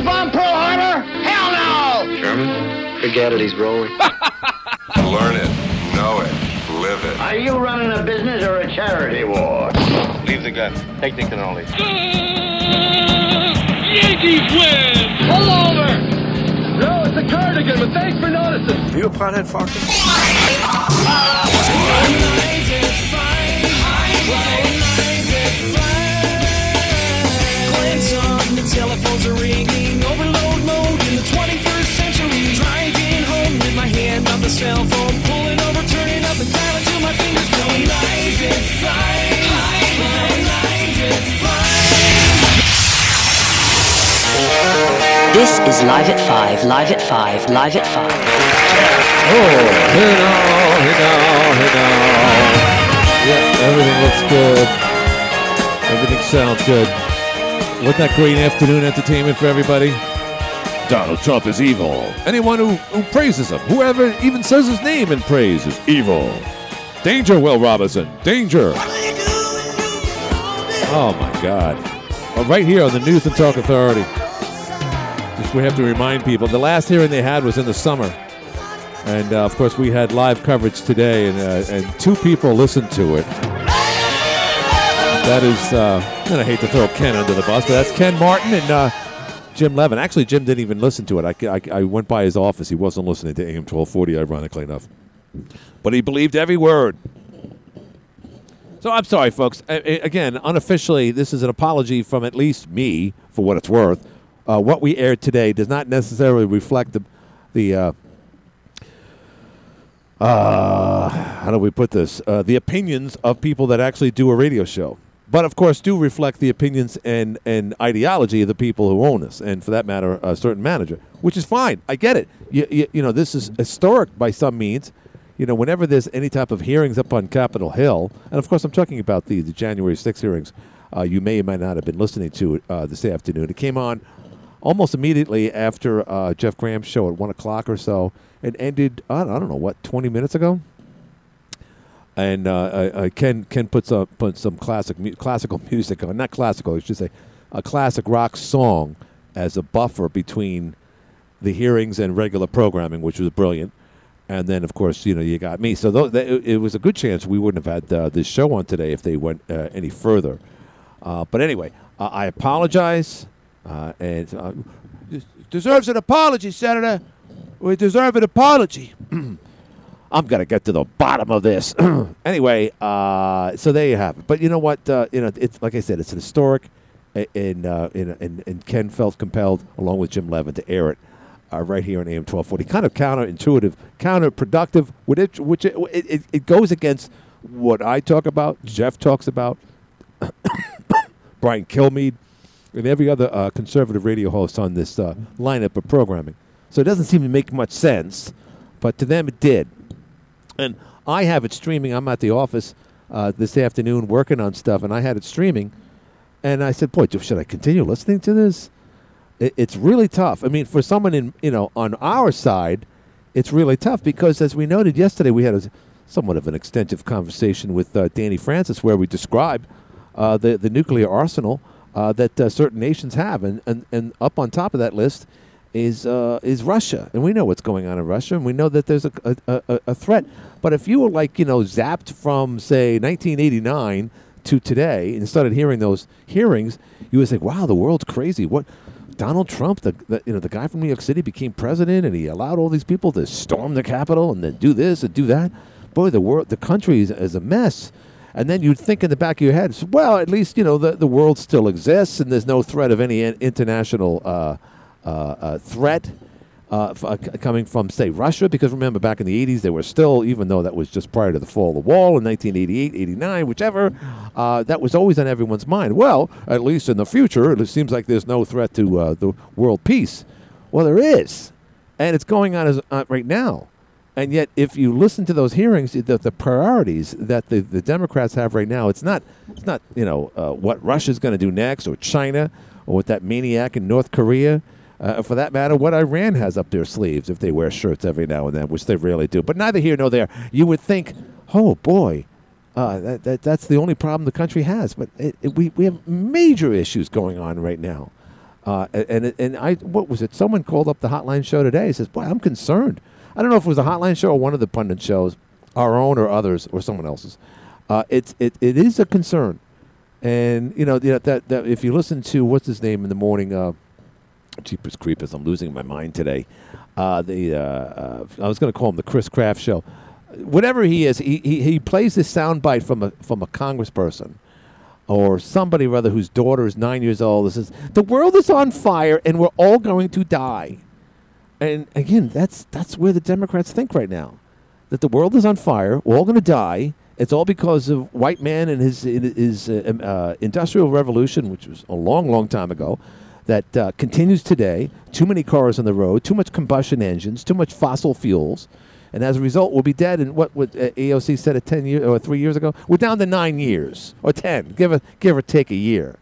Germans bomb Pearl Harbor? Hell no! German? Forget it, he's rolling. Learn it, know it, live it. Are you running a business or a charity war? Leave the gun. Take the cannoli. Yankees win! Pull over! No, it's a cardigan, but thanks for noticing. Are you a pothead, Fox? Telephones are ringing, overload mode in the 21st century. Driving home with my hand on the cell phone, pulling over, turning up and dialing till my fingers go live and fine. Live and fine. This is Live at 5, Live at 5, Live at 5. Oh, hey now, hey now, hey now. Yeah, everything looks good. Everything sounds good. Wasn't that great afternoon entertainment for everybody? Donald Trump is evil. Anyone who, who praises him, whoever even says his name in praise is evil. Danger, Will Robinson. Danger. Oh my God. Well, right here on the News and Talk Authority. Just we have to remind people the last hearing they had was in the summer. And uh, of course, we had live coverage today, and, uh, and two people listened to it. That is, uh, and I hate to throw Ken under the bus, but that's Ken Martin and uh, Jim Levin. Actually, Jim didn't even listen to it. I, I, I went by his office. He wasn't listening to AM 1240, ironically enough. But he believed every word. So I'm sorry, folks. A- again, unofficially, this is an apology from at least me, for what it's worth. Uh, what we aired today does not necessarily reflect the, the uh, uh, how do we put this? Uh, the opinions of people that actually do a radio show. But of course, do reflect the opinions and, and ideology of the people who own us, and for that matter, a certain manager, which is fine. I get it. You, you, you know, this is historic by some means. You know, whenever there's any type of hearings up on Capitol Hill, and of course, I'm talking about the, the January 6 hearings, uh, you may or may not have been listening to it uh, this afternoon. It came on almost immediately after uh, Jeff Graham's show at 1 o'clock or so. It ended, I don't know, what, 20 minutes ago? And uh, uh, Ken Ken puts up put some classic mu- classical music on, not classical, I should say, a classic rock song as a buffer between the hearings and regular programming, which was brilliant. And then, of course, you know, you got me. So th- th- it, was a good chance we wouldn't have had uh, this show on today if they went uh, any further. Uh, but anyway, uh, I apologize, uh, and uh, deserves an apology, Senator. We deserve an apology. I'm gonna get to the bottom of this. anyway, uh, so there you have it. But you know what? Uh, you know, it's like I said, it's an historic, and uh, and, and Ken felt compelled, along with Jim Levin, to air it uh, right here on AM 1240. Kind of counterintuitive, counterproductive, which it, which it, it, it goes against what I talk about, Jeff talks about, Brian Kilmeade, and every other uh, conservative radio host on this uh, lineup of programming. So it doesn't seem to make much sense, but to them it did. And I have it streaming. I'm at the office uh, this afternoon working on stuff, and I had it streaming. And I said, "Boy, should I continue listening to this?" It, it's really tough. I mean, for someone in you know on our side, it's really tough because, as we noted yesterday, we had a somewhat of an extensive conversation with uh, Danny Francis where we describe uh, the the nuclear arsenal uh, that uh, certain nations have, and, and and up on top of that list is uh, is Russia, and we know what's going on in Russia, and we know that there's a a, a, a threat. But if you were like you know zapped from say 1989 to today and started hearing those hearings, you would say, "Wow, the world's crazy." What Donald Trump, the, the you know the guy from New York City, became president, and he allowed all these people to storm the Capitol and then do this and do that. Boy, the world, the country is, is a mess. And then you'd think in the back of your head, well, at least you know the the world still exists, and there's no threat of any international uh, threat uh, f- uh, c- coming from, say, Russia. Because remember, back in the 80s, there were still, even though that was just prior to the fall of the wall in 1988, 89, whichever, uh, that was always on everyone's mind. Well, at least in the future, it seems like there's no threat to uh, the world peace. Well, there is, and it's going on as, uh, right now. And yet, if you listen to those hearings, the, the priorities that the, the Democrats have right now, it's not, it's not you know, uh, what Russia's going to do next or China or what that maniac in North Korea. Uh, for that matter, what Iran has up their sleeves if they wear shirts every now and then, which they rarely do. But neither here nor there. You would think, oh boy, uh, that, that, that's the only problem the country has. But it, it, we, we have major issues going on right now. Uh, and and I what was it? Someone called up the hotline show today. He says, "Boy, I'm concerned." I don't know if it was a hotline show or one of the pundit shows, our own or others or someone else's. Uh, it's it, it is a concern, and you know that that if you listen to what's his name in the morning, uh, Jeepers Creepers, I'm losing my mind today. Uh, the uh, uh, I was going to call him the Chris Kraft show. Whatever he is, he, he, he plays this soundbite from a from a congressperson or somebody rather whose daughter is nine years old. This says the world is on fire and we're all going to die. And again, that's that's where the Democrats think right now, that the world is on fire. We're all going to die. It's all because of white man and his his uh, um, uh, industrial revolution, which was a long, long time ago, that uh, continues today. Too many cars on the road, too much combustion engines, too much fossil fuels, and as a result, we'll be dead. And what what uh, AOC said it ten years or three years ago, we're down to nine years or ten, give a give or take a year.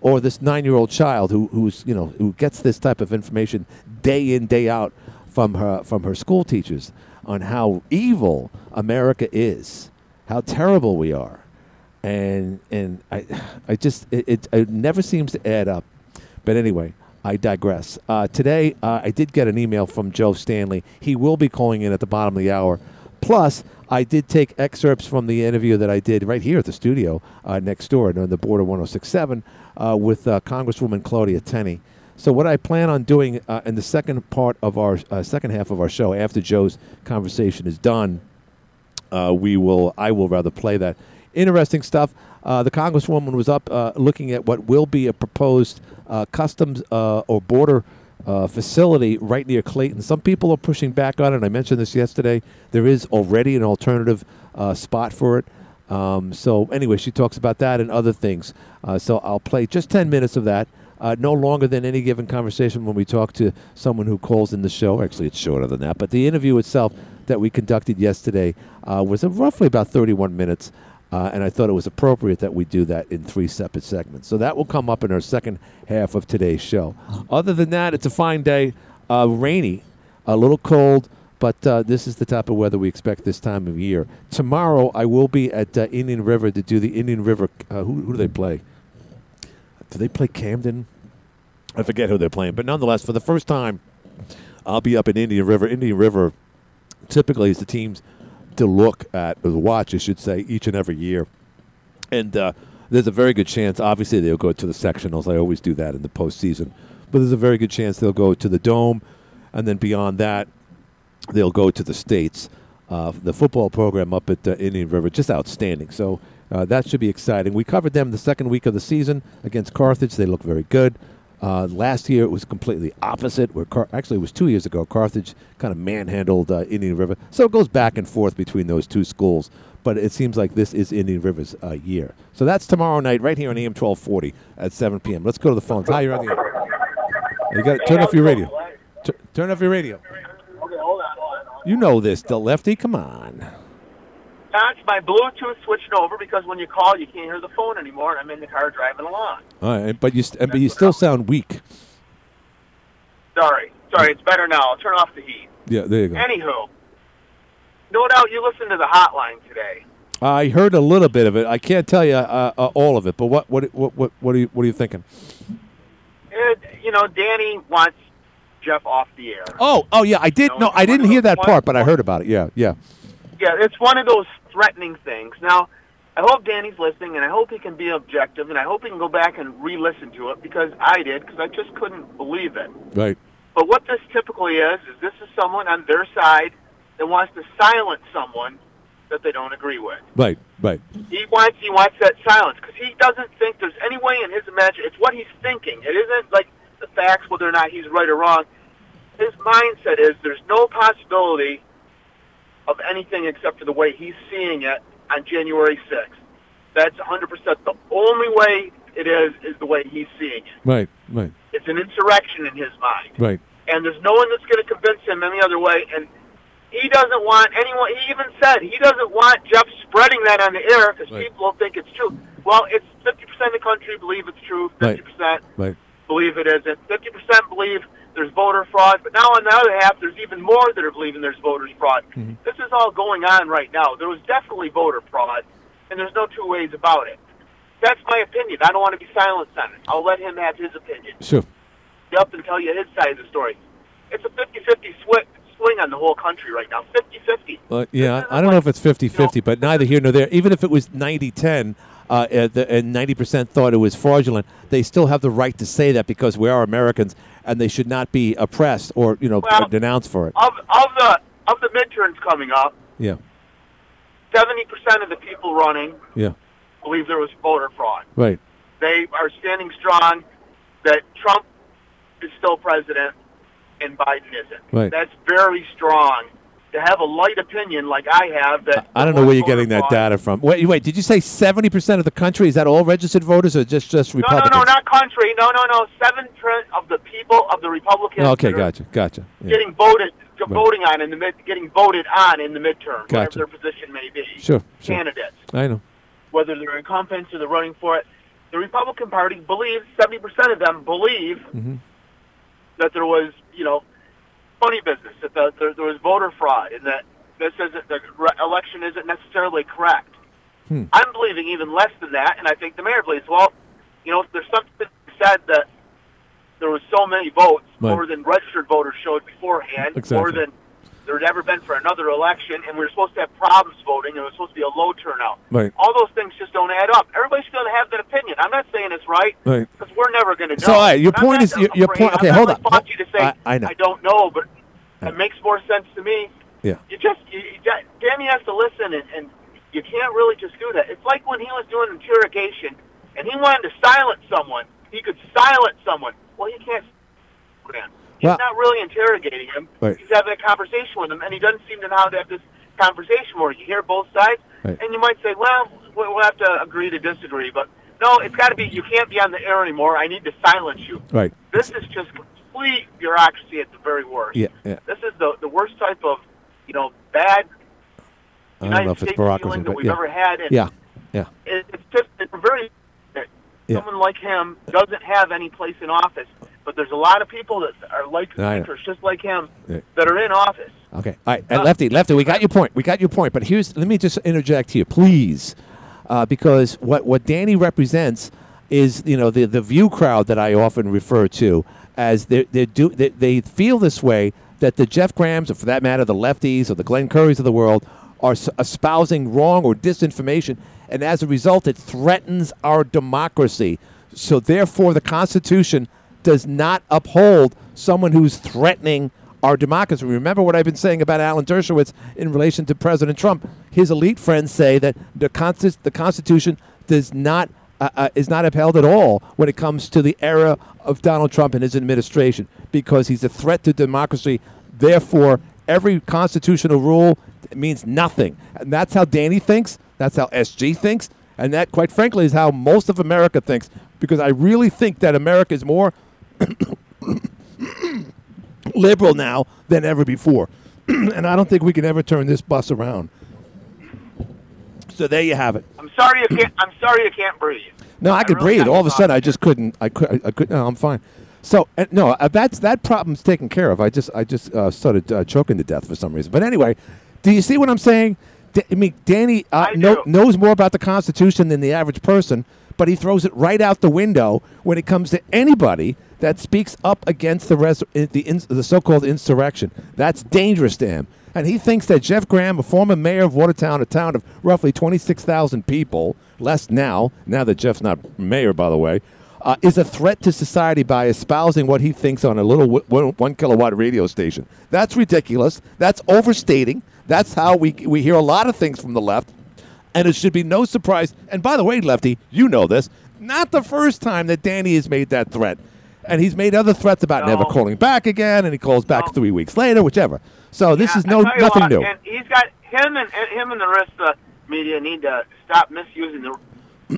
Or this nine-year-old child who who's you know who gets this type of information day in day out from her from her school teachers on how evil America is how terrible we are, and and I, I just it, it, it never seems to add up. But anyway, I digress. Uh, today, uh, I did get an email from Joe Stanley. He will be calling in at the bottom of the hour. Plus, I did take excerpts from the interview that I did right here at the studio uh, next door on the border 1067 uh, with uh, Congresswoman Claudia Tenney. So, what I plan on doing uh, in the second part of our second half of our show, after Joe's conversation is done, we will, I will rather play that. Interesting stuff. Uh, the Congresswoman was up uh, looking at what will be a proposed uh, customs uh, or border uh, facility right near Clayton. Some people are pushing back on it. I mentioned this yesterday. There is already an alternative spot for it. Um, so anyway, she talks about that and other things. so I'll play just 10 minutes of that. Uh, no longer than any given conversation when we talk to someone who calls in the show. Actually, it's shorter than that. But the interview itself that we conducted yesterday uh, was roughly about 31 minutes. Uh, and I thought it was appropriate that we do that in three separate segments. So that will come up in our second half of today's show. Other than that, it's a fine day, uh, rainy, a little cold, but uh, this is the type of weather we expect this time of year. Tomorrow, I will be at uh, Indian River to do the Indian River. Uh, who, who do they play? Do they play Camden? I forget who they're playing, but nonetheless, for the first time, I'll be up in Indian River. Indian River typically is the teams to look at or watch, I should say, each and every year. And uh, there's a very good chance. Obviously, they'll go to the sectionals. I always do that in the postseason, but there's a very good chance they'll go to the dome, and then beyond that, they'll go to the states. Uh, the football program up at uh, Indian River just outstanding. So uh, that should be exciting. We covered them the second week of the season against Carthage. They look very good. Uh, last year it was completely opposite. Where Car- actually it was two years ago, Carthage kind of manhandled uh, Indian River. So it goes back and forth between those two schools. But it seems like this is Indian River's uh, year. So that's tomorrow night, right here on AM 1240 at 7 p.m. Let's go to the phones. Hi, you're on the air. You got turn off your radio. T- turn off your radio. You know this, the lefty. Come on. That's my Bluetooth switching over because when you call, you can't hear the phone anymore, and I'm in the car driving along. All right, but you st- but you still sound weak. Sorry, sorry, it's better now. I'll turn off the heat. Yeah, there you go. Anywho, no doubt you listened to the hotline today. I heard a little bit of it. I can't tell you uh, uh, all of it, but what what what what what are you what are you thinking? It, you know, Danny wants Jeff off the air. Oh, oh yeah, I did. No, No, I didn't hear that one- part, but I heard about it. Yeah, yeah. Yeah, it's one of those threatening things. Now, I hope Danny's listening, and I hope he can be objective, and I hope he can go back and re-listen to it because I did, because I just couldn't believe it. Right. But what this typically is, is this is someone on their side that wants to silence someone that they don't agree with. Right. Right. He wants he wants that silence because he doesn't think there's any way in his imagination. It's what he's thinking. It isn't like the facts, whether or not he's right or wrong. His mindset is there's no possibility of anything except for the way he's seeing it on January 6th. That's 100% the only way it is is the way he's seeing it. Right. Right. It's an insurrection in his mind Right. and there's no one that's going to convince him any other way. And he doesn't want anyone. He even said he doesn't want Jeff spreading that on the air because Right. people will think it's true. Well, it's 50% of the country believe it's true. 50% Right. believe it isn't. 50% believe there's voter fraud. But now on the other half, there's even more that are believing there's voter fraud. Mm-hmm. This is all going on right now. There was definitely voter fraud, and there's no two ways about it. That's my opinion. I don't want to be silenced on it. I'll let him have his opinion. Sure. up and tell you his side of the story. It's a 50-50 swi- swing on the whole country right now. 50-50. Uh, yeah, I don't know if it's 50 50, you know- but neither here nor there. Even if it was 90 10, uh, uh, and 90% thought it was fraudulent, they still have the right to say that because we are Americans and they should not be oppressed or, you know, Well- denounced for it. Of of the of the midterms coming up, Yeah, 70% of the people running yeah, believe there was voter fraud. right. They are standing strong that Trump is still president and Biden isn't. Right. That's very strong to have a light opinion like I have. That I don't know where you're getting that data from. Wait, wait, did you say 70% of the country? Is that all registered voters or just, just Republicans? No, no, no, not country. No, no, no. Seven percent of the people of the Republicans. Okay, gotcha, gotcha. Yeah. Getting voted, voting on in the mid, getting voted on in the midterm, Gotcha. whatever their position may be. Sure, sure. Candidates, I know. whether they're incumbents or they're running for it, the Republican Party believes seventy percent of them believe Mhm. that there was, you know, funny business, that the, there, there was voter fraud, and that this isn't the re- election isn't necessarily correct. Hmm. I'm believing even less than that, and I think the mayor believes. Well, you know, there's something said that there was so many votes, Right. more than registered voters showed beforehand, more than there had ever been for another election, and we were supposed to have problems voting, and it was supposed to be a low turnout. Right. All those things just don't add up. Everybody's going to have that opinion. I'm not saying it's right, Right. because we're never going to know. So, all right, your point not is- your- your point- okay, hold on. fault you to say I- I know. don't know, but it makes more sense to me. Yeah. You just, you, you, Danny has to listen, and, and you can't really just do that. It's like when he was doing interrogation, and he wanted to silence someone. He could silence someone. Well, he can't. He's Well- not really interrogating him. Right. He's having a conversation with him, and he doesn't seem to know how to have this conversation where you hear both sides, Right. and you might say, well, we'll have to agree to disagree, but no, it's got to be, you can't be on the air anymore. I need to silence you. Right. This is just complete bureaucracy at the very worst. Yeah, yeah. This is the the worst type of, you know, bad I United know if it's States bureaucracy, feeling that we've yeah. ever had. And Yeah, yeah. it, it's just it's very. Yeah. Someone like him doesn't have any place in office, but there's a lot of people that are like thinkers just like him that are in office. Okay. All right. Uh, lefty, lefty, we got your point. We got your point. But here's, let me just interject here, please, uh, because what what Danny represents is, you know, the the view crowd that I often refer to as they they do they, they feel this way that the Jeff Grahams, or for that matter, the lefties or the Glenn Currys of the world, are espousing wrong or disinformation, and as a result, it threatens our democracy. So therefore, the Constitution does not uphold someone who's threatening our democracy. Remember what I've been saying about Alan Dershowitz in relation to President Trump. His elite friends say that the, Consti- the Constitution does not uh, uh, is not upheld at all when it comes to the era of Donald Trump and his administration because he's a threat to democracy. Therefore, every constitutional rule means nothing, and that's how Danny thinks. That's how SG thinks, and that, quite frankly, is how most of America thinks. Because I really think that America is more liberal now than ever before. and I don't think we can ever turn this bus around. So there you have it. I'm sorry you can't. I'm sorry you can't breathe. No, I could really breathe. All of a sudden, I just couldn't. I could. I, I could. No, I'm fine. So uh, no, uh, that's that problem's taken care of. I just I just uh, started uh, choking to death for some reason. But anyway, do you see what I'm saying? Da- I mean, Danny uh, I know, knows more about the Constitution than the average person, but he throws it right out the window when it comes to anybody that speaks up against the res- the the so-called insurrection. That's dangerous to him. And he thinks that Jeff Graham, a former mayor of Watertown, a town of roughly 26,000 people, less now, now that Jeff's not mayor, by the way, uh, is a threat to society by espousing what he thinks on a little w- one kilowatt radio station. That's ridiculous. That's overstating. That's how we, we hear a lot of things from the left. And it should be no surprise. And by the way, Lefty, you know this. Not the first time that Danny has made that threat. And he's made other threats about never calling back again, and he calls back No. three weeks later, whichever. So this Yeah, is no nothing what, new. And he's got him and, and him and the rest of the media need to stop misusing the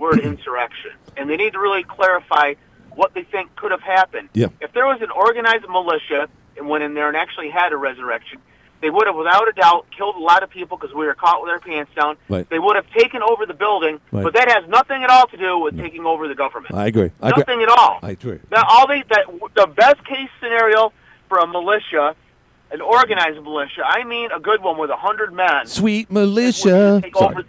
word insurrection, and they need to really clarify what they think could have happened. Yeah. If there was an organized militia and went in there and actually had a resurrection, they would have, without a doubt, killed a lot of people because we were caught with our pants down. Right. They would have taken over the building, Right. but that has nothing at all to do with taking over the government. I agree. I agree. Nothing at all. I agree. Now, all they, that, the best case scenario for a militia, an organized militia, I mean a good one with a hundred men, Sweet militia. Sorry. over,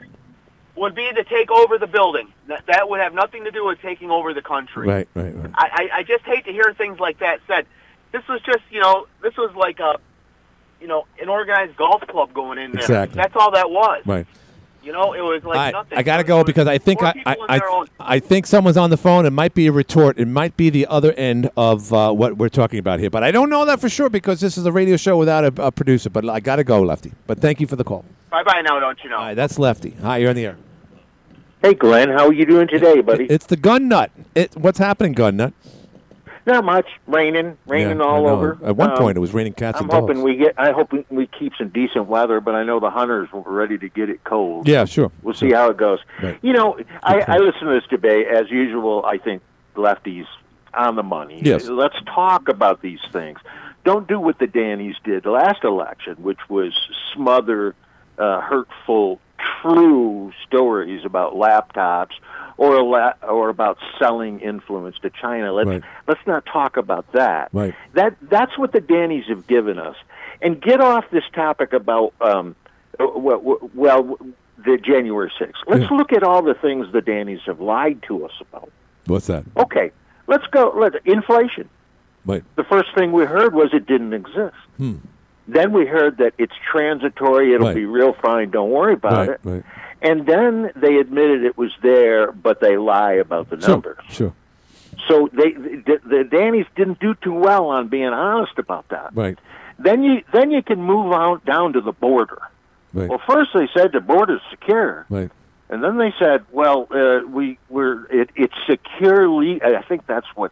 would be to take over the building. That, that would have nothing to do with taking over the country. Right, right, right. I, I just hate to hear things like that said. This was just, you know, this was like a, you know, an organized golf club going in there. Exactly. That's all that was. Right. You know, it was like I, nothing. I gotta go because I think I I, I, I think someone's on the phone. It might be a retort. It might be the other end of uh, what we're talking about here. But I don't know that for sure because this is a radio show without a, a producer. But I gotta go, Lefty. But thank you for the call. Bye bye now, don't you know? All right, that's Lefty. Hi, you're on the air. Hey, Glenn, how are you doing today, buddy? It's the gun nut. It, what's happening, gun nut? Not much. Raining, raining Yeah, all over. At one Um, point, it was raining cats I'm and dogs. hoping we get. I hope we, we keep some decent weather, but I know the hunters were ready to get it cold. Yeah, sure. We'll see how it goes. Right. You know, I, point. I listen to this debate as usual. I think lefties on the money. Yes. Let's talk about these things. Don't do what the Dannies did last election, which was smother uh, hurtful, true stories about laptops or a la- or about selling influence to China. Let's Right. let's not talk about that. Right. That that's what the Dannies have given us. And get off this topic about um, uh, well, well the January 6th. Let's Yeah. look at all the things the Dannies have lied to us about. What's that? Okay, let's go. Let inflation. Wait. The first thing we heard was it didn't exist. Hmm. Then we heard that it's transitory. It'll Right. be real fine. Don't worry about Right, it. right. And then they admitted it was there, but they lie about the Sure, numbers. sure. So they the, the Dannies didn't do too well on being honest about that. Right, Then you then you can move out down to the border. right, Well, first they said the border's secure, right. and then they said, well, uh, we we're it, it's securely. I think that's what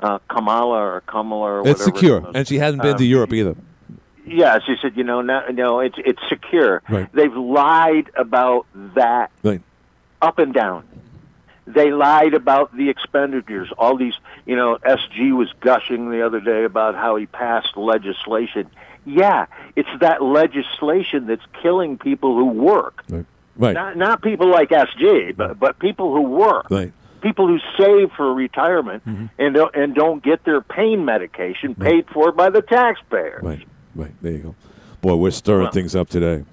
uh, Kamala or Kamala or It's secure, it and she hasn't been Um, to Europe either. Yeah, she said, you know, no, no, it's it's secure. Right. They've lied about that Right. up and down. They lied about the expenditures. All these, you know, SG was gushing the other day about how he passed legislation. Yeah, it's that legislation that's killing people who work. Right. Right. Not not people like SG, but but people who work. Right. People who save for retirement Mm-hmm. and don't, and don't get their pain medication paid for by the taxpayer. Right, right. There you go. Boy, we're stirring Well- things up today.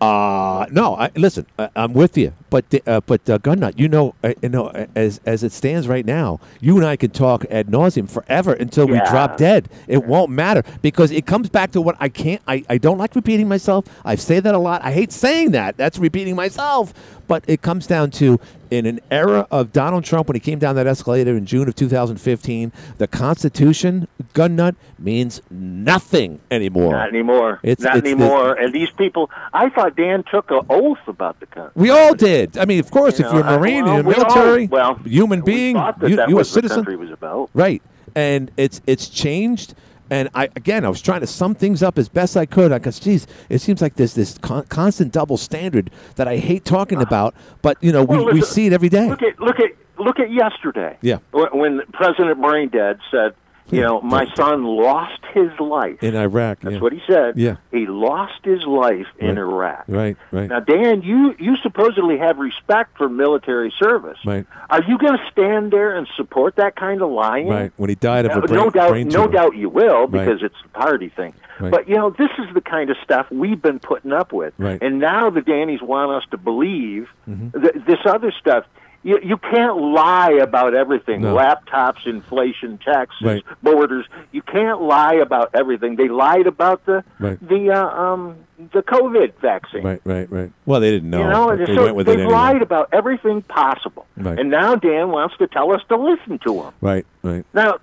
Uh no. I, listen, I, I'm with you, but the- uh, but uh, Gunnut, you know, uh, you know, as as it stands right now, you and I can talk ad nauseum forever until we drop dead. It won't matter because it comes back to what I can't. I, I don't like repeating myself. I say that a lot. I hate saying that. That's repeating myself. But it comes down to in an era of Donald Trump when he came down that escalator in June of 2015, the Constitution, gun nut, means nothing anymore. Not anymore. It's- Not it's the- anymore. and these people, I thought Dan took an oath about the country. We all did. I mean, of course, You if know, you're a Marine, well, you're we all- military, well, human being, you, you a the citizen. country was about. Right. And it's it's changed. And I again, I was trying to sum things up as best I could because, geez, it seems like there's this con- constant double standard that I hate talking uh-huh. about. But you know, Well, we, we see it every day. Look at look at look at yesterday. Yeah. When when President Braindead said, you know, my son lost his life. In Iraq, That's yeah. what he said. Yeah. He lost his life in Iraq. Right, right. Now, Dan, you you supposedly have respect for military service. Right. Are you going to stand there and support that kind of lying? Right. When he died of a brain, no doubt, brain no tumor. doubt you will Right. because it's the party thing. Right. But you know, this is the kind of stuff we've been putting up with, Right. and now the Dannies want us to believe Mm-hmm. th- this other stuff. You, you can't lie about everything: No. laptops, inflation, taxes, Right. borders. You can't lie about everything. They lied about the Right. the uh, um, the COVID vaccine. Right, right, right. Well, they didn't know. You know, they so went with they've it anyway. lied about everything possible, Right. and now Dan wants to tell us to listen to him. Right, right. Now,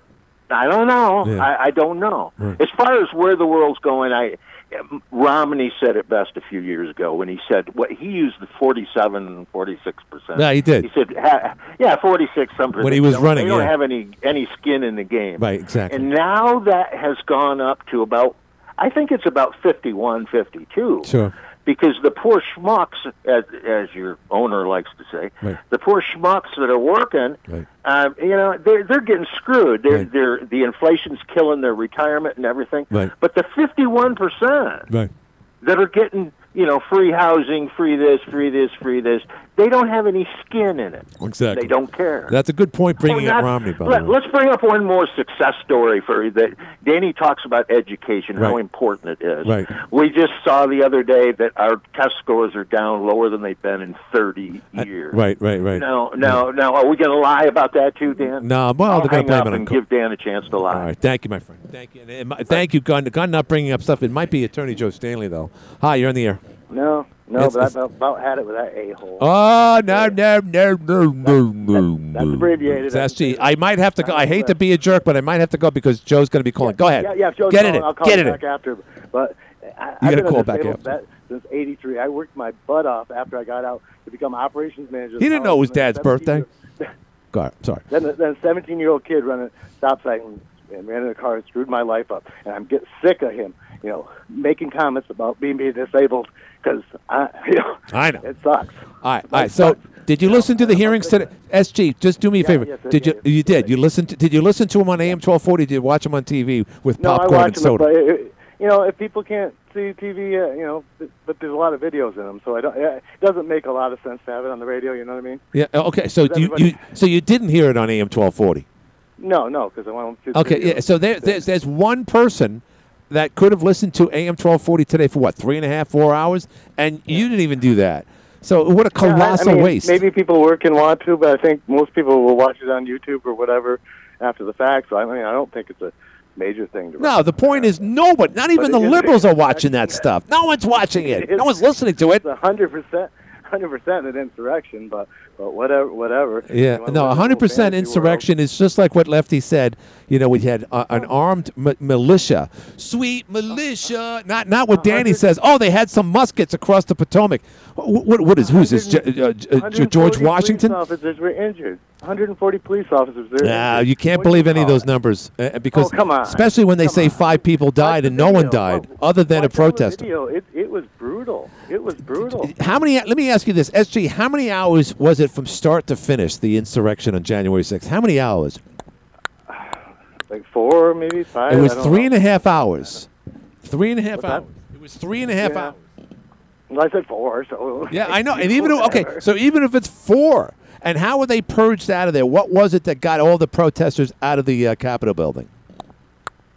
I don't know. Yeah. I, I don't know. Right. As far as where the world's going, I Romney said it best a few years ago when he said what he used the 47, 46 percent. Yeah, he did. He said, ha, "Yeah, forty six something." When he was don't- running, they don't yeah. have any any skin in the game. Right, exactly. And now that has gone up to about, I think it's about 51, 52 Sure. Because the poor schmucks, as, as your owner likes to say, Right. the poor schmucks that are working, Right. um, you know, they're they're getting screwed. They're Right. they're the inflation's killing their retirement and everything. Right. But the fifty one percent Right. that are getting you know free housing, free this, free this, free this, they don't have any skin in it. Exactly. They don't care. That's a good point bringing Oh, up Romney, by let, the way. us bring up one more success story for you. That Danny talks about education, how important it is. Right. We just saw the other day that our test scores are down lower than they've been in 30 uh, years. Right, right, right. Now, now, now, are we going to lie about that too, Dan? No, well, I'll they're going to blame it on and give Dan a chance to lie. All right, thank you, my friend. Thank you. And it might- thank you, Gunn. Gunn not bringing up stuff. It might be Attorney Joe Stanley, though. Hi, you're on the air. No, no, It's- but I about, about had it with that a hole. Oh no no no no no no! that's abbreviated. That's G. I might have to go. I hate to be a jerk, but I might have to go because Joe's going to be calling. Go ahead. Yeah, yeah. If Joe's Get it calling, in. I'll call Get it back in. after. But I, You been a call back after. since '83. I worked my butt off after I got out to become operations manager. He didn't know it was Dad's birthday. 17 Go ahead. Sorry. Then, then a 17 year old kid running a stop sign and, and ran in a car and screwed my life up. And I'm getting sick of him, you know, making comments about being, being disabled because I, you know, I know. it sucks. All right. All right. So, did you listen to the hearings today? SG, just do me a Yeah, favor. yes, I did you? did. You did. You listened. To, did you listen to him on AM 1240? Did you watch him on TV with No, I popcorn watch and soda? but it, you know, if people can't see TV, uh, you know, but there's a lot of videos in them, so I don't. It doesn't make a lot of sense to have it on the radio. You know what I mean? yeah. Okay. So you, you so you didn't hear it on AM 1240? No, no, because I want to. Okay, yeah. So there, there's there's one person that could have listened to AM 1240 today for what three and a half, four hours, and you didn't even do that. So what a Yeah, I- colossal mean, waste. Maybe people work and want to, but I think most people will watch it on YouTube or whatever after the fact. So I mean, I don't think it's a major thing to. No, the point is nobody, not even the is- liberals are watching that stuff. No one's watching it. No one's listening to it. Hundred percent, hundred percent an insurrection, but but whatever, whatever. Yeah, no, live in a hundred little percent fantasy insurrection is just like what Lefty said. You know, we had uh, an armed mi- militia, sweet militia. Not not what Danny says. Oh, they had some muskets across the Potomac. What what, what is who's this? Uh, uh, George Washington? Officers were injured. 140 police officers. There. Nah, you can't believe any of those numbers uh, because, Oh, come on. especially when they say five people died and no one died, other than a protester. Video, it, it was brutal. It was brutal. How many? Let me ask you this, SG. How many hours was it from start to finish the insurrection on January 6th? How many hours? Like four, maybe five. It was three know. and a half hours. Three and a half What's that? hours. It was three and a half Yeah. hours. Well, I said four, so. Yeah, I know. And even if- okay, so even if it's four, and how were they purged out of there? What was it that got all the protesters out of the uh, Capitol building?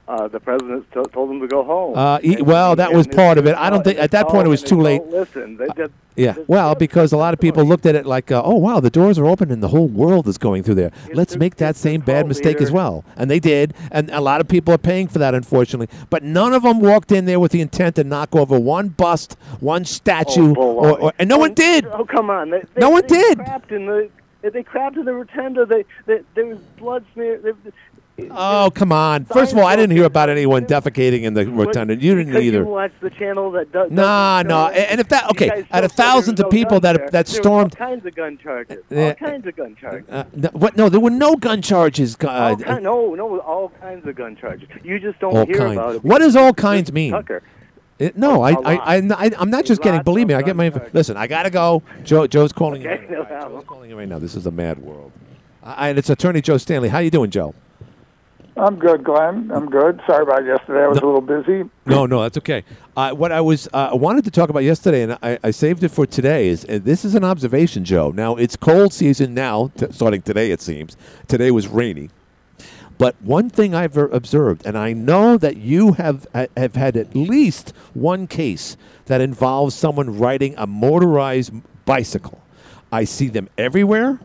Uh, the president t- told them to go home. Uh, he- well, that was part of it. I don't think at that point it was too late. Listen, they just. Yeah, well, because a lot of people looked at it like, uh, oh wow, the doors are open and the whole world is going through there. Let's make that same bad mistake as well, and they did. And a lot of people are paying for that, unfortunately. But none of them walked in there with the intent to knock over one bust, one statue, Oh, or, or, and no one did. Oh come on! They, they, No one they did. Crapped in the, they, they crapped in the rotunda. They, they there was blood smear. They, Oh come on! First of all, I didn't hear about anyone defecating in the rotunda. You didn't because either. You watch the channel that does. Nah, no. it. And if that okay, out of thousands of no people guns that that There were stormed. all kinds of gun charges. All kinds of gun charges. Uh, no, what? No, there were no gun charges. Uh, all kind, no, no, all kinds of gun charges. You just don't all hear kind. about it. What does all kinds mean? Tucker. It, no, I'm not just kidding. Believe me, I get my. Info. Listen, I gotta go. Joe, Joe's calling Okay, you. no Right, problem. Joe's calling you right now. This is a mad world. I, and it's Attorney Joe Stanley. How you doing, Joe? I'm good, Glenn. I'm good. Sorry about yesterday. I was a little busy. No, no, that's okay. Uh, what I was uh, I wanted to talk about yesterday, and I, I saved it for today, is and this is an observation, Joe. Now it's cold season now, t- starting today. It seems today was rainy, but one thing I've uh, observed, and I know that you have have had at least one case that involves someone riding a motorized bicycle. I see them everywhere.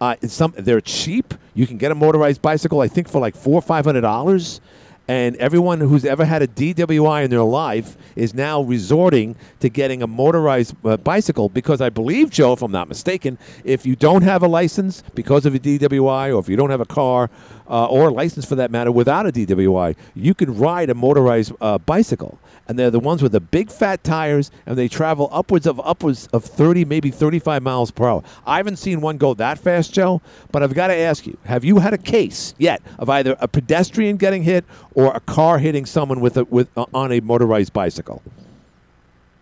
Uh, some they're cheap. You can get a motorized bicycle, I think, for like four or five hundred dollars. And everyone who's ever had a DWI in their life is now resorting to getting a motorized uh, bicycle because I believe, Joe, if I'm not mistaken, if you don't have a license because of a DWI, or if you don't have a car uh, or a license for that matter without a DWI, you can ride a motorized uh, bicycle. And they're the ones with the big fat tires, and they travel upwards of upwards of 30, maybe 35 miles per hour. I haven't seen one go that fast, Joe, but I've got to ask you: Have you had a case yet of either a pedestrian getting hit or a car hitting someone with a with uh, on a motorized bicycle?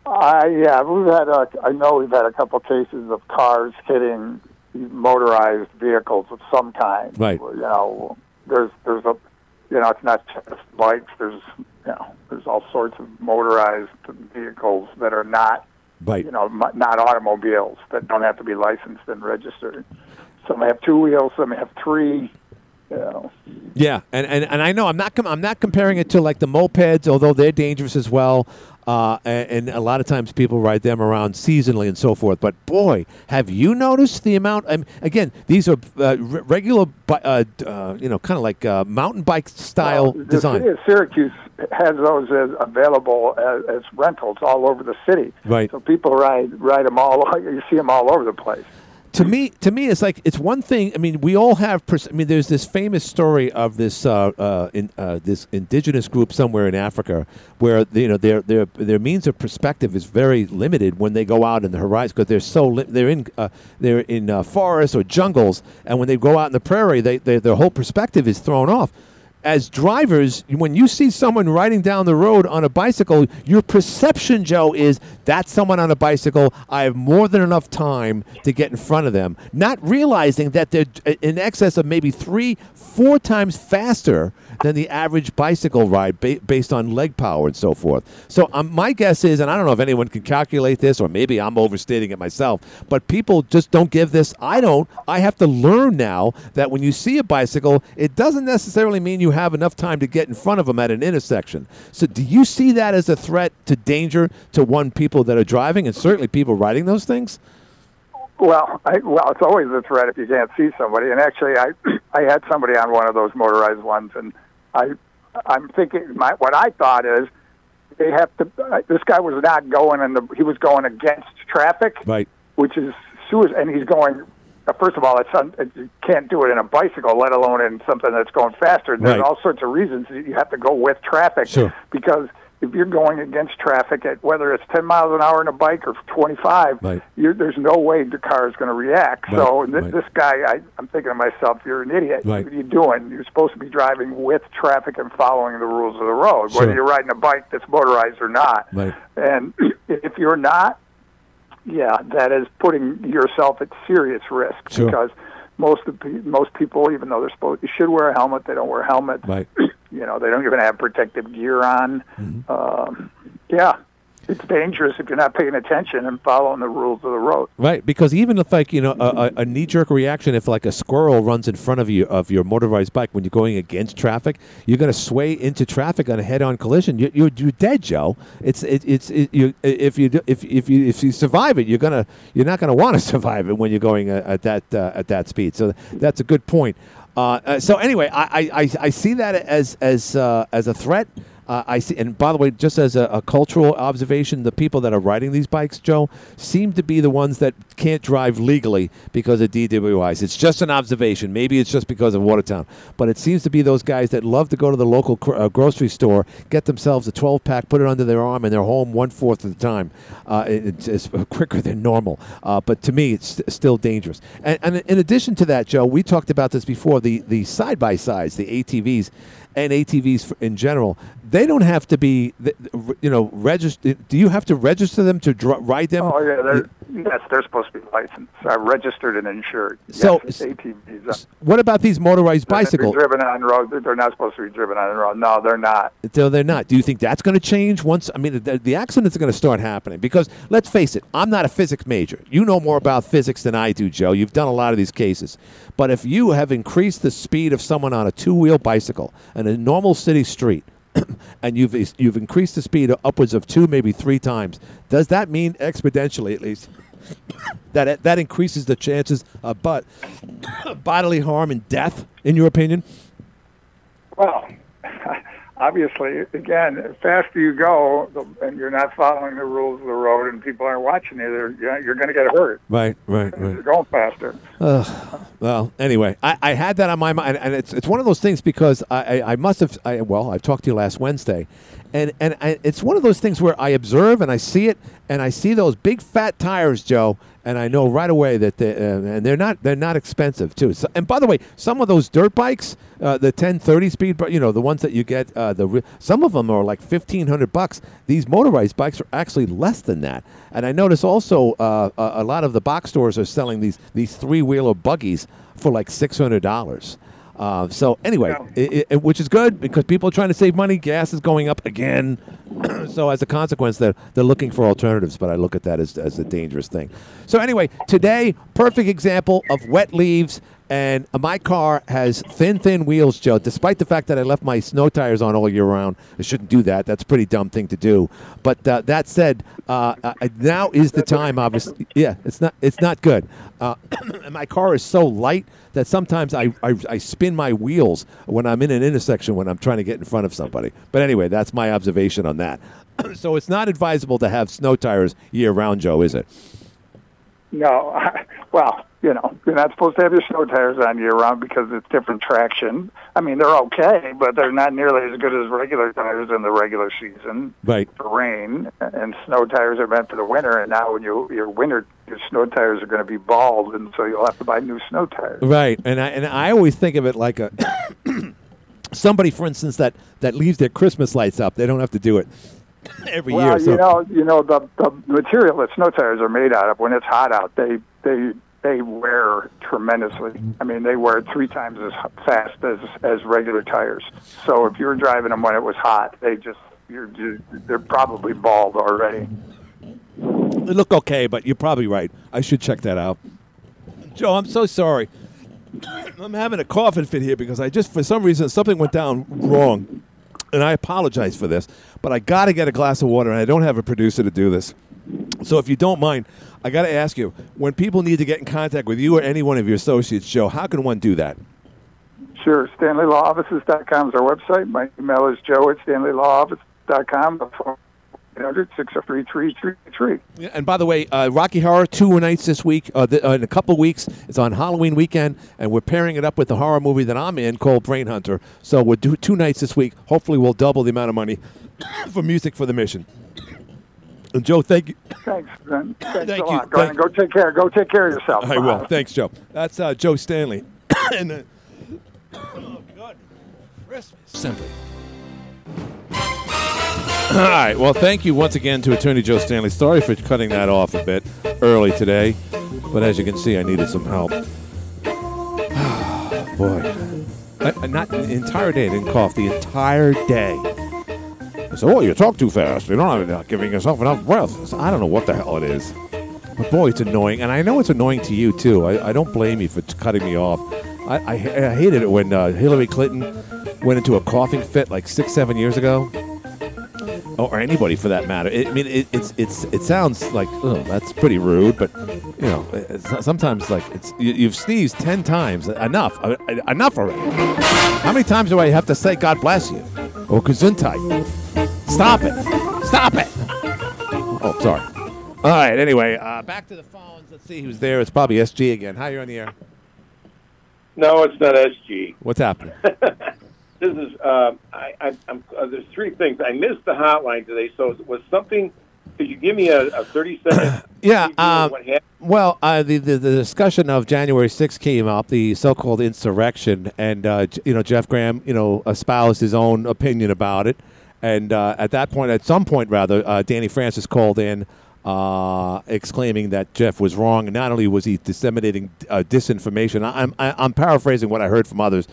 Uh, yeah, we've had. A, I know we've had a couple cases of cars hitting motorized vehicles of some kind. Right. You know, there's there's a, you know, it's not just bikes. There's you know, there's all sorts of motorized vehicles that are not Right. You know, not automobiles that don't have to be licensed and registered. Some have two wheels, some have three. You know. Yeah, and, and, and I know I'm not com- I'm not comparing it to like the mopeds, although they're dangerous as well. Uh, and, and a lot of times people ride them around seasonally and so forth. But boy, have you noticed the amount? I mean, again, these are uh, re- regular, uh, uh, you know, kind of like uh, mountain bike style The design. city of Syracuse has those as available as, as rentals all over the city. Right. So people ride ride them all. You see them all over the place. To me, to me, it's like it's one thing. I mean, we all have. Pers- I mean, there's this famous story of this uh, uh, in uh, this indigenous group somewhere in Africa, where you know their their their means of perspective is very limited when they go out in the horizon because they're so li- they're in uh, they're in uh, forests or jungles, and when they go out in the prairie, they, they their whole perspective is thrown off as drivers, when you see someone riding down the road on a bicycle, your perception, Joe, is that's someone on a bicycle. I have more than enough time to get in front of them, not realizing that they're in excess of maybe three, four times faster than the average bicycle ride ba- based on leg power and so forth. So um, my guess is, and I don't know if anyone can calculate this, or maybe I'm overstating it myself, but people just don't give this. I don't. I have to learn now that when you see a bicycle, it doesn't necessarily mean you have enough time to get in front of them at an intersection. So do you see that as a threat to danger to one people that are driving and certainly people riding those things? Well, I, well, it's always a threat if you can't see somebody. And actually, I I had somebody on one of those motorized ones, and I I'm thinking my what I thought is they have to. Uh, this guy was not going in the. He was going against traffic, Right. which is suicide. And he's going. First of all, it's un, it, you can't do it in a bicycle, let alone in something that's going faster. There's Right. all sorts of reasons that you have to go with traffic Sure. because if you're going against traffic at whether it's 10 miles an hour in a bike or 25, Right. you're, there's no way the car is going to react. Right, So th- right. this guy, I, I'm thinking to myself, you're an idiot. What are you doing? You're supposed to be driving with traffic and following the rules of the road, Sure. whether you're riding a bike that's motorized or not. And if you're not, yeah, that is putting yourself at serious risk Sure. because most of most people, even though they're supposed, you should wear a helmet, they don't wear a helmet. Right. You know, they don't even have protective gear on. Mm-hmm. Um, yeah, it's dangerous if you're not paying attention and following the rules of the road. Right, because even if like you know a, a, knee jerk reaction, if like a squirrel runs in front of you of your motorized bike when you're going against traffic, you're going to sway into traffic on a head-on collision. You, you're you're dead, Joe. It's it, it's it, you if you if if you if you survive it, you're gonna you're not gonna want to survive it when you're going uh, at that uh, at that speed. So that's a good point. Uh, uh, so anyway, I, I, I, I see that as as uh, as a threat. Uh, I see, and by the way, just as a, a cultural observation, the people that are riding these bikes, Joe, seem to be the ones that can't drive legally because of DWIs. It's just an observation. Maybe it's just because of Watertown, but it seems to be those guys that love to go to the local cr- uh, grocery store, get themselves a 12 pack, put it under their arm, and they're home one fourth of the time. Uh, it- it's, it's quicker than normal, uh, but to me, it's st- still dangerous. And, and in addition to that, Joe, we talked about this before. The the side by sides, the ATVs, and ATVs in general, they don't have to be, you know, registered. Do you have to register them to dr- ride them? Oh yeah, they're, yes, they're supposed to be licensed, uh, registered and insured. So- yes, ATVs. Uh, What about these motorized they're meant to be bicycles? driven on road. They're not supposed to be driven on the road. No, they're not. So they're not. Do you think that's going to change once? I mean, the, the accidents are going to start happening because let's face it, I'm not a physics major. You know more about physics than I do, Joe. You've done a lot of these cases. But if you have increased the speed of someone on a two wheel bicycle in a normal city street, and you've you've increased the speed upwards of two, maybe three times, does that mean exponentially at least? that that increases the chances of but bodily harm and death, in your opinion? Well, obviously, again, the faster you go, and you're not following the rules of the road, and people aren't watching you, you're, you're going to get hurt. Right, right, right. You're going faster. Ugh. well, anyway, I, I had that on my mind, and it's it's one of those things because I, I, I must have I, well I talked to you last Wednesday, and and I, it's one of those things where I observe and I see it, and I see those big fat tires, Joe, and I know right away that they uh, and they're not they're not expensive too. So, and by the way, some of those dirt bikes, uh, the 1030 speed, you know the ones that you get, uh, the some of them are like 1500 bucks. These motorized bikes are actually less than that. And I notice also uh, a, a lot of the box stores are selling these these three wheeler buggies for like six hundred dollars. Uh, so anyway, i i which is good because people are trying to save money. Gas is going up again, so as a consequence, they're they're looking for alternatives. But I look at that as as a dangerous thing. So anyway, today, perfect example of wet leaves. And my car has thin, thin wheels, Joe. Despite the fact that I left my snow tires on all year round, I shouldn't do that. That's a pretty dumb thing to do. But uh, that said, uh, uh, now is the time. Obviously, yeah, it's not it's not good. Uh, my car is so light that sometimes I, I I spin my wheels when I'm in an intersection when I'm trying to get in front of somebody. But anyway, that's my observation on that. so it's not advisable to have snow tires year round, Joe, is it? No, well, you know, you're not supposed to have your snow tires on year round because it's different traction. I mean, they're okay, but they're not nearly as good as regular tires in the regular season Right. for rain. And snow tires are meant for the winter. And now, when you your winter your snow tires are going to be bald, and so you'll have to buy new snow tires. Right, and I and I always think of it like a somebody, for instance, that that leaves their Christmas lights up. They don't have to do it every well, year. So you know, you know the the material that snow tires are made out of. When it's hot out, they they they wear tremendously. I mean, they wear three times as fast as as regular tires. So if you were driving them when it was hot, they just you're, you they're probably bald already. they look okay, but you're probably right. I should check that out. Joe, I'm so sorry. I'm having a coughing fit here because I just, for some reason, something went down wrong, and I apologize for this. But I got to get a glass of water, and I don't have a producer to do this. So if you don't mind, I got to ask you: when people need to get in contact with you or any one of your associates, Joe, how can one do that? Sure, StanleyLawOffices.com is our website. My email is joe at StanleyLawOffice.com. The phone 800 603 Yeah, and by the way, uh, Rocky Horror two nights this week. Uh, th- uh, in a couple weeks, it's on Halloween weekend, and we're pairing it up with the horror movie that I'm in called Brain Hunter. So we'll do two nights this week. Hopefully, we'll double the amount of money for music for the mission. And Joe, thank you. Thanks, Ben. Thanks Thank a you. lot. Go, ahead and go take care. Go take care of yourself. I will. Thanks, Joe. That's uh, Joe Stanley. and uh, Simply. All right. Well, thank you once again to Attorney Joe Stanley. Sorry for cutting that off a bit early today, but as you can see, I needed some help. Boy, I, I- not the entire day. I didn't cough the entire day. I said, "Oh, you talk too fast. You're not uh, giving yourself enough breath." I said, I don't know what the hell it is, but boy, it's annoying, and I know it's annoying to you too. I, I don't blame you for cutting me off. I, I, I hated it when uh, Hillary Clinton went into a coughing fit like six, seven years ago or anybody for that matter. I I mean, it, it's it's it sounds like oh, that's pretty rude, but you know, it's, sometimes like it's you, you've sneezed ten times. Enough, uh, enough already. How many times do I have to say God bless you or Gesundheit? Stop it! Stop it! Oh, sorry. All right. Anyway, uh, back to the phones. Let's see who's there. It's probably SG again. Hi, you're on the air. No, it's not SG. What's happening? This is uh, I, I, I'm, uh, there's three things. I missed the hotline today, so was something. Could you give me a, a 30 second? Yeah. Um, well, uh, the, the the discussion of January 6th came up, the so-called insurrection, and uh, J- you know Jeff Graham, you know, espoused his own opinion about it, and uh, at that point, at some point rather, uh, Danny Francis called in. Uh, exclaiming that Jeff was wrong, and not only was he disseminating uh, disinformation, I, I'm I, I'm paraphrasing what I heard from others,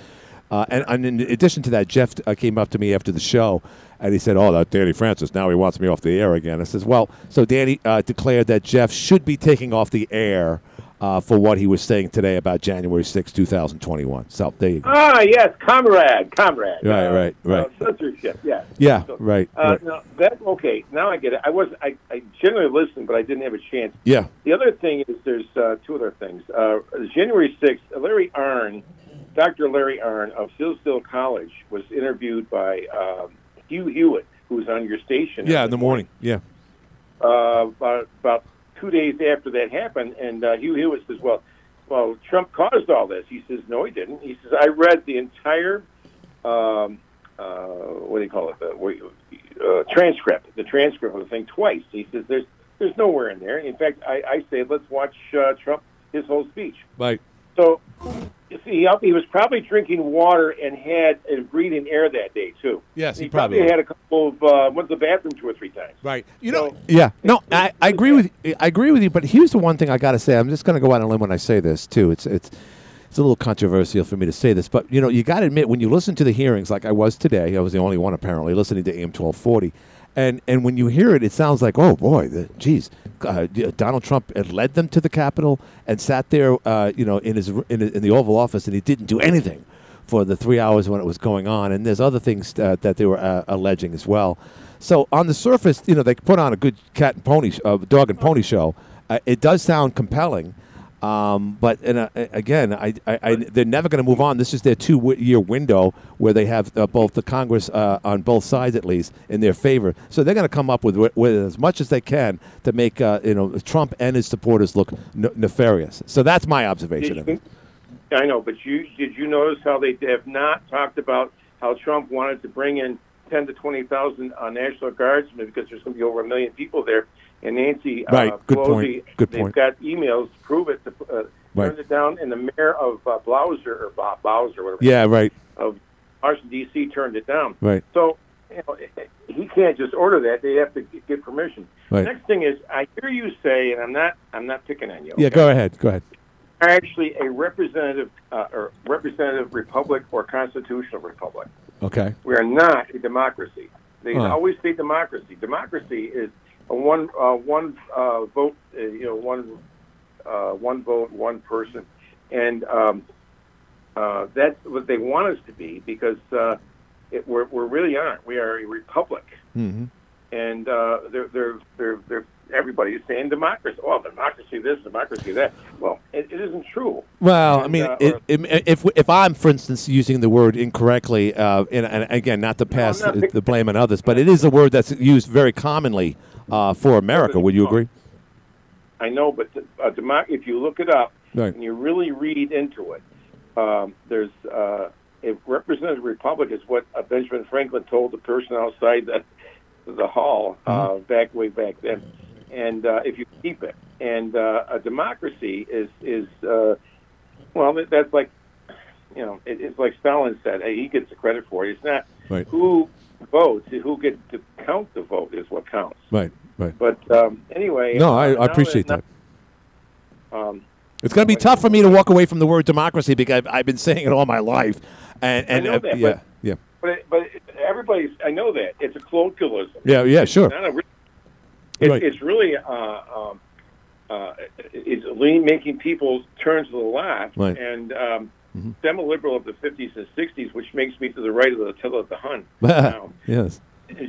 uh, and, and in addition to that, Jeff uh, came up to me after the show and he said, "Oh, that Danny Francis. Now he wants me off the air again." I says, "Well, so Danny uh, declared that Jeff should be taking off the air uh, for what he was saying today about January 6, 2021." So there you go. Ah, yes, comrade, comrade. Right, Uh, right, right. Uh, censorship, yes. Yeah, So, right, Uh, right. No, that okay. Now I get it. I was I, I generally listened, but I didn't have a chance. Yeah. The other thing is there's uh, two other things. Uh, January 6th, Larry Arnn, Dr. Larry Arnn of Hillsdale College was interviewed by um, Hugh Hewitt, who was on your station. Yeah, in the morning. Yeah. uh, about, about two days after that happened, and uh, Hugh Hewitt says, "Well, well, Trump caused all this." He says, "No, he didn't." He says, "I read the entire, um, uh, what do you call it, the uh, transcript, the transcript of the thing twice." He says, "There's there's nowhere in there. In fact, I, I say let's watch uh, Trump his whole speech." Right. So, he, he was probably drinking water and had and breathing air that day too. Yes, he he probably probably had a couple of uh, went to the bathroom two or three times. Right. You know, Yeah, no, I, I agree with I agree with you. But here's the one thing I got to say. I'm just going to go out on a limb when I say this too. It's it's it's a little controversial for me to say this, but you know, you got to admit when you listen to the hearings, like I was today, I was the only one apparently listening to AM twelve forty, and and when you hear it, it sounds like, oh boy, the, geez, uh, Donald Trump had led them to the Capitol and sat there, uh, you know, in his in, in the Oval Office, and he didn't do anything for the three hours when it was going on, and there's other things uh, that they were uh, alleging as well. So on the surface, you know, they put on a good cat and pony, uh, dog and pony show. Uh, it does sound compelling, um, but and, uh, again, I, I, I, they're never going to move on. This is their two-year window where they have uh, both the Congress uh, on both sides, at least, in their favor. So they're going to come up with, with as much as they can to make uh, you know Trump and his supporters look nefarious. So that's my observation. I know, but you did you notice how they have not talked about how Trump wanted to bring in ten to twenty thousand uh, National Guardsmen because there's going to be over a million people there. And Nancy Right, uh, good Pelosi, point, good they've point. got emails to prove it. To, uh, Right. Turned it down, and the mayor of uh, Blouser or Bo- Bowser, whatever. Yeah, right. Of Washington D.C. turned it down. Right. So you know, he can't just order that. They have to get- permission. Right. Next thing is, I hear you say, and I'm not, I'm not picking on you. Yeah, go ahead. Go ahead. are actually a representative uh, or representative republic or constitutional republic. Okay. We are not a democracy. They Huh. always say democracy. Democracy is one uh, one uh, vote, uh, you know, one uh, one vote, one person, and um, uh, that's what they want us to be because uh, it, we're, we really aren't. We are a republic, Mm-hmm. and uh, they're they're they're they're everybody's saying democracy. Oh, democracy this, democracy that. Well, it, it isn't true. Well, I mean, uh, it, it, if if I'm, for instance, using the word incorrectly, uh, and, and again, not to pass not pick- the blame on others, but it is a word that's used very commonly uh, for America. Would you agree? I know, but uh, democ- if you look it up Right. and you really read into it, um, there's uh, a representative republic is what uh, Benjamin Franklin told the person outside the the hall uh, Mm-hmm. back way back then. And uh, if you keep it, and uh, a democracy is is uh, well, that- that's like you know, it, it's like Stalin said. Hey, he gets the credit for it. It's not Right. who votes; who gets to count the vote is what counts. Right. Right. But um, anyway, No, I, I appreciate that. Um, It's going to be tough for me to walk away from the word democracy because I've, I've been saying it all my life, and and uh, yeah, but- yeah, But it, but it, everybody's I know that it's a colloquialism. yeah, yeah, It's sure. not a it, Right. It's really uh, um, uh, it's lean making people turn to the left Right. and um, Mhm. semi-liberal of the 50s and 60s, which makes me to the right of the Attila of the Hun. now, yes.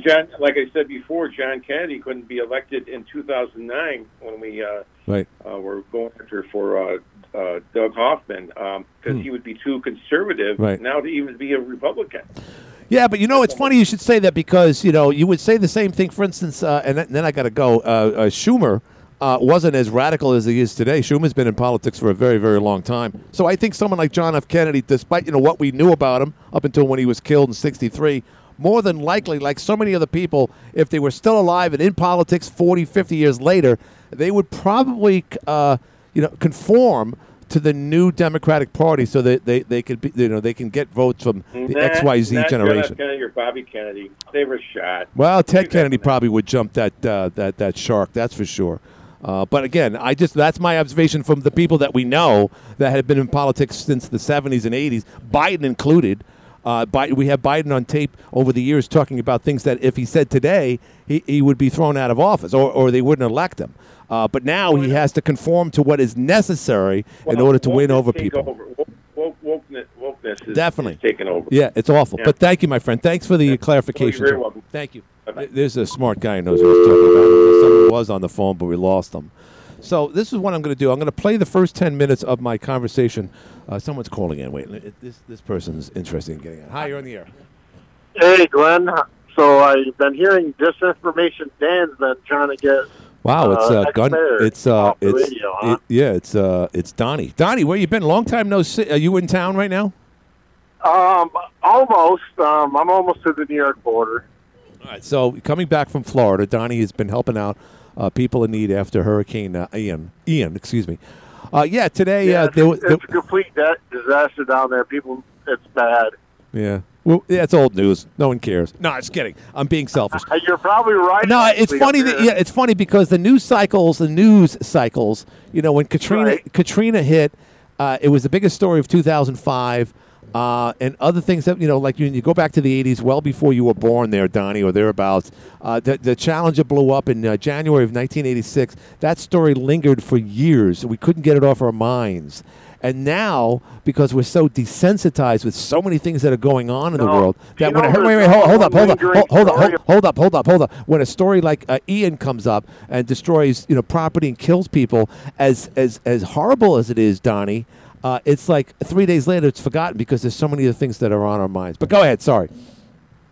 John, like I said before, John Kennedy couldn't be elected in 2009 when we uh, Right. uh, were going after for uh, uh, Doug Hoffman because Hmm. he would be too conservative Right. now to even be a Republican. Yeah, but you know, it's funny you should say that because you know you would say the same thing. For instance, uh, and then- then I got to go. Uh, uh, Schumer uh, wasn't as radical as he is today. Schumer's been in politics for a very, very long time. So I think someone like John F. Kennedy, despite you know what we knew about him up until when he was killed in '63, more than likely, like so many other people, if they were still alive and in politics 40, 50 years later, they would probably uh, you know conform to the new Democratic Party so that they, they could be you know they can get votes from the Not- XYZ not John generation. Kennedy or Bobby Kennedy, they were shot. Well, Ted Kennedy probably would jump that uh, that that shark. That's for sure. Uh, but again, I just that's my observation from the people that we know that have been in politics since the 70s and 80s, Biden included. Uh, Bi- we have Biden on tape over the years talking about things that if he said today, he, he would be thrown out of office or, or they wouldn't elect him. Uh, but now he has to conform to what is necessary in order to win over people. Over. Woke, woke, wokeness, wokeness is, Definitely. is taking over. Yeah, it's awful. Yeah. But thank you, my friend. Thanks for the clarification. You're very welcome. Thank you. Bye-bye. There's a smart guy who knows what he's talking about. Someone was on the phone, but we lost him. So this is what I'm going to do. I'm going to play the first 10 minutes of my conversation. Uh, someone's calling in. Wait, it- this this person's interested in getting on. Hi, you're on the air. Hey, Glenn. So I've been hearing disinformation. Dan's been trying to get. Wow, it's uh, gun. It's uh, off it's radio, huh? it- yeah, it's uh, it's Donnie. Donnie, where you been? Long time no see. Are you in town right now? Um, almost. Um, I'm almost to the New York border. All right. So coming back from Florida, Donnie has been helping out uh, people in need after Hurricane uh, Ian. Ian, excuse me. Uh, yeah, today Yeah, uh, it's, there it's a complete de- disaster down there. People, it's bad. Yeah. Well, yeah, it's old news. No one cares. No, just kidding. I'm being selfish. You're probably right. No, it's funny that yeah, it's funny because the news cycles, the news cycles. You know, when Katrina Right. Katrina hit, uh, it was the biggest story of 2005. Uh, and other things that you know, like you, you go back to the '80s, well before you were born, there, Donnie, or thereabouts. Uh, the, the Challenger blew up in uh, January of 1986. That story lingered for years. We couldn't get it off our minds. And now, because we're so desensitized with so many things that are going on in the world, that when know a, wait, wait, hold, hold up, hold up, hold, hold up, hold, hold up, hold up, hold up. When a story like uh, Ian comes up and destroys, you know, property and kills people, as as as horrible as it is, Donnie, uh, it's like three days later it's forgotten because there's so many other things that are on our minds. But go ahead, sorry.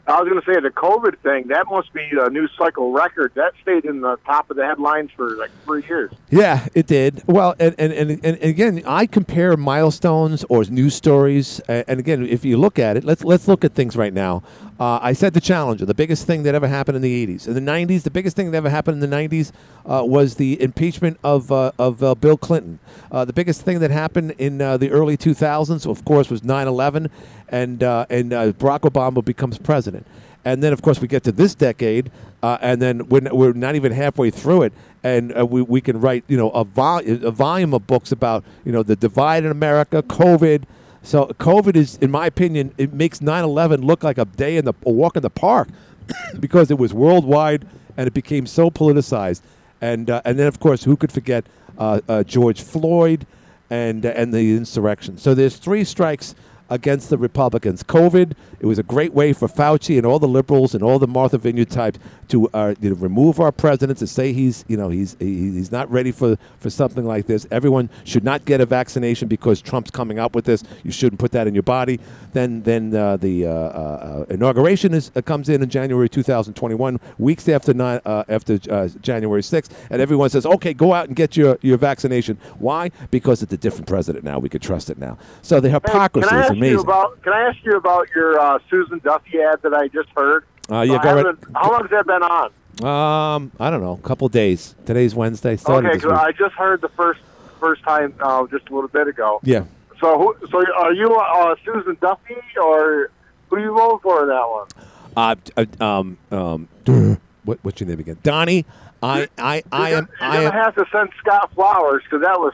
I was going to say the COVID thing. That must be a news cycle record. That stayed in the top of the headlines for like three years. Yeah, it did. Well, and and, and, and again, I compare milestones or news stories. And again, if you look at it, let's let's look at things right now. Uh, I said the Challenger, the biggest thing that ever happened in the '80s. In the '90s, the biggest thing that ever happened in the '90s uh, was the impeachment of uh, of uh, Bill Clinton. Uh, the biggest thing that happened in uh, the early 2000s, of course, was 9/11, and uh, and uh, Barack Obama becomes president. And then, of course, we get to this decade, and then we're, we're not even halfway through it, and uh, we, we can write, you know, a, vol- a volume of books about, you know, the divide in America, COVID. So COVID is, in my opinion, it makes 9/11 look like a day in the a walk in the park, because it was worldwide and it became so politicized. And uh, and then, of course, who could forget uh, uh, George Floyd and uh, and the insurrection? So there's three strikes against the Republicans. COVID, it was a great way for Fauci and all the liberals and all the Martha Vineyard types to uh, know, remove our president to say he's you know he's he- he's not ready for for something like this. Everyone should not get a vaccination because Trump's coming up with this. You shouldn't put that in your body. Then then uh, the uh, uh, inauguration is uh, comes in in January 2021, weeks after nine, uh, after uh, January 6th, and everyone says, okay, go out and get your your vaccination. Why? Because it's a different president now. We can trust it now. So the hypocrisy is amazing. you about? Can I ask you about your uh, Susan Duffy ad that I just heard? Uh, yeah, go right- How long has that been on? Um, I don't know, a couple days. Today's Wednesday. Started Okay, this week. I just heard the first first time uh, just a little bit ago. yeah. So, who, so are you uh, Susan Duffy or who are you voting for in that one? Uh, uh, um, um, what, what's your name again? Donnie. I, I, I am, You're I gonna am, have to send Scott flowers because that was.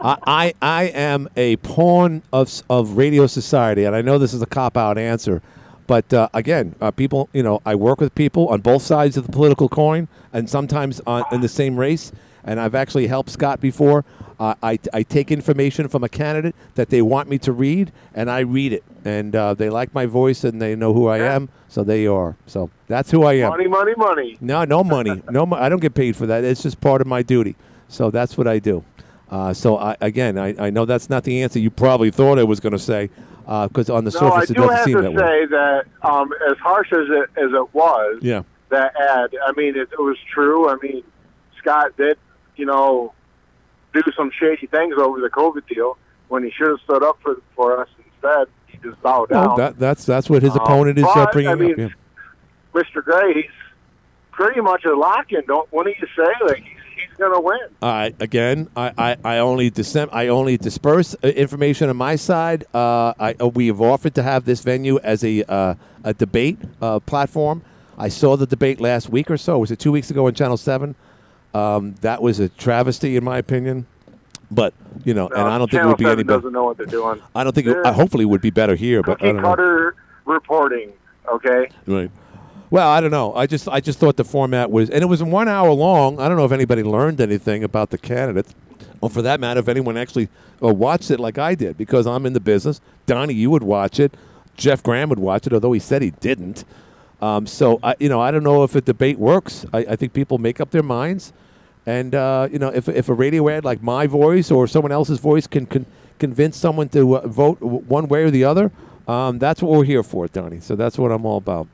I, I, I am a pawn of of Radio Society, and I know this is a cop out answer, but uh, again, uh, people, you know, I work with people on both sides of the political coin, and sometimes on, in the same race. And I've actually helped Scott before. Uh, I, I take information from a candidate that they want me to read, and I read it. And uh, they like my voice, and they know who I am, so they are. So that's who I am. Money, money, money. No, no money. No, mo- I don't get paid for that. It's just part of my duty. So that's what I do. Uh, so I, again, I, I know that's not the answer you probably thought I was going to say, because on the no, I surface it do doesn't seem that way. I have to say that um, as harsh as it as it was, Yeah. that ad. I mean, it, it was true. I mean, Scott did, you know, do some shady things over the COVID deal when he should have stood up for for us instead. He just bowed down. Well, that, that's that's what his Um, opponent is uh, but, bringing I mean, up. Yeah. Mr. Gray, he's pretty much a lock-in. Don't when you say like going to win? All right. Again, I, I, I only disem- I only disperse uh, information on my side. Uh, I, uh, we have offered to have this venue as a uh, a debate uh, platform. I saw the debate last week or so. Was it two weeks ago on Channel Seven? Um, that was a travesty, in my opinion. But you know, and I don't think it would be any better. doesn't know what they're doing. I don't think. It, uh, hopefully, it would be better here. But I don't know. cutter reporting. Okay. Right. Well, I don't know. I just I just thought the format was, and it was one hour long. I don't know if anybody learned anything about the candidates, or for that matter, if anyone actually uh, watched it like I did, because I'm in the business. Donnie, you would watch it. Jeff Graham would watch it, although he said he didn't. Um, so I, you know, I don't know if a debate works. I, I think people make up their minds, and uh, you know, if if a radio ad like my voice or someone else's voice can, can convince someone to uh, vote one way or the other, um, that's what we're here for, Donnie. So that's what I'm all about.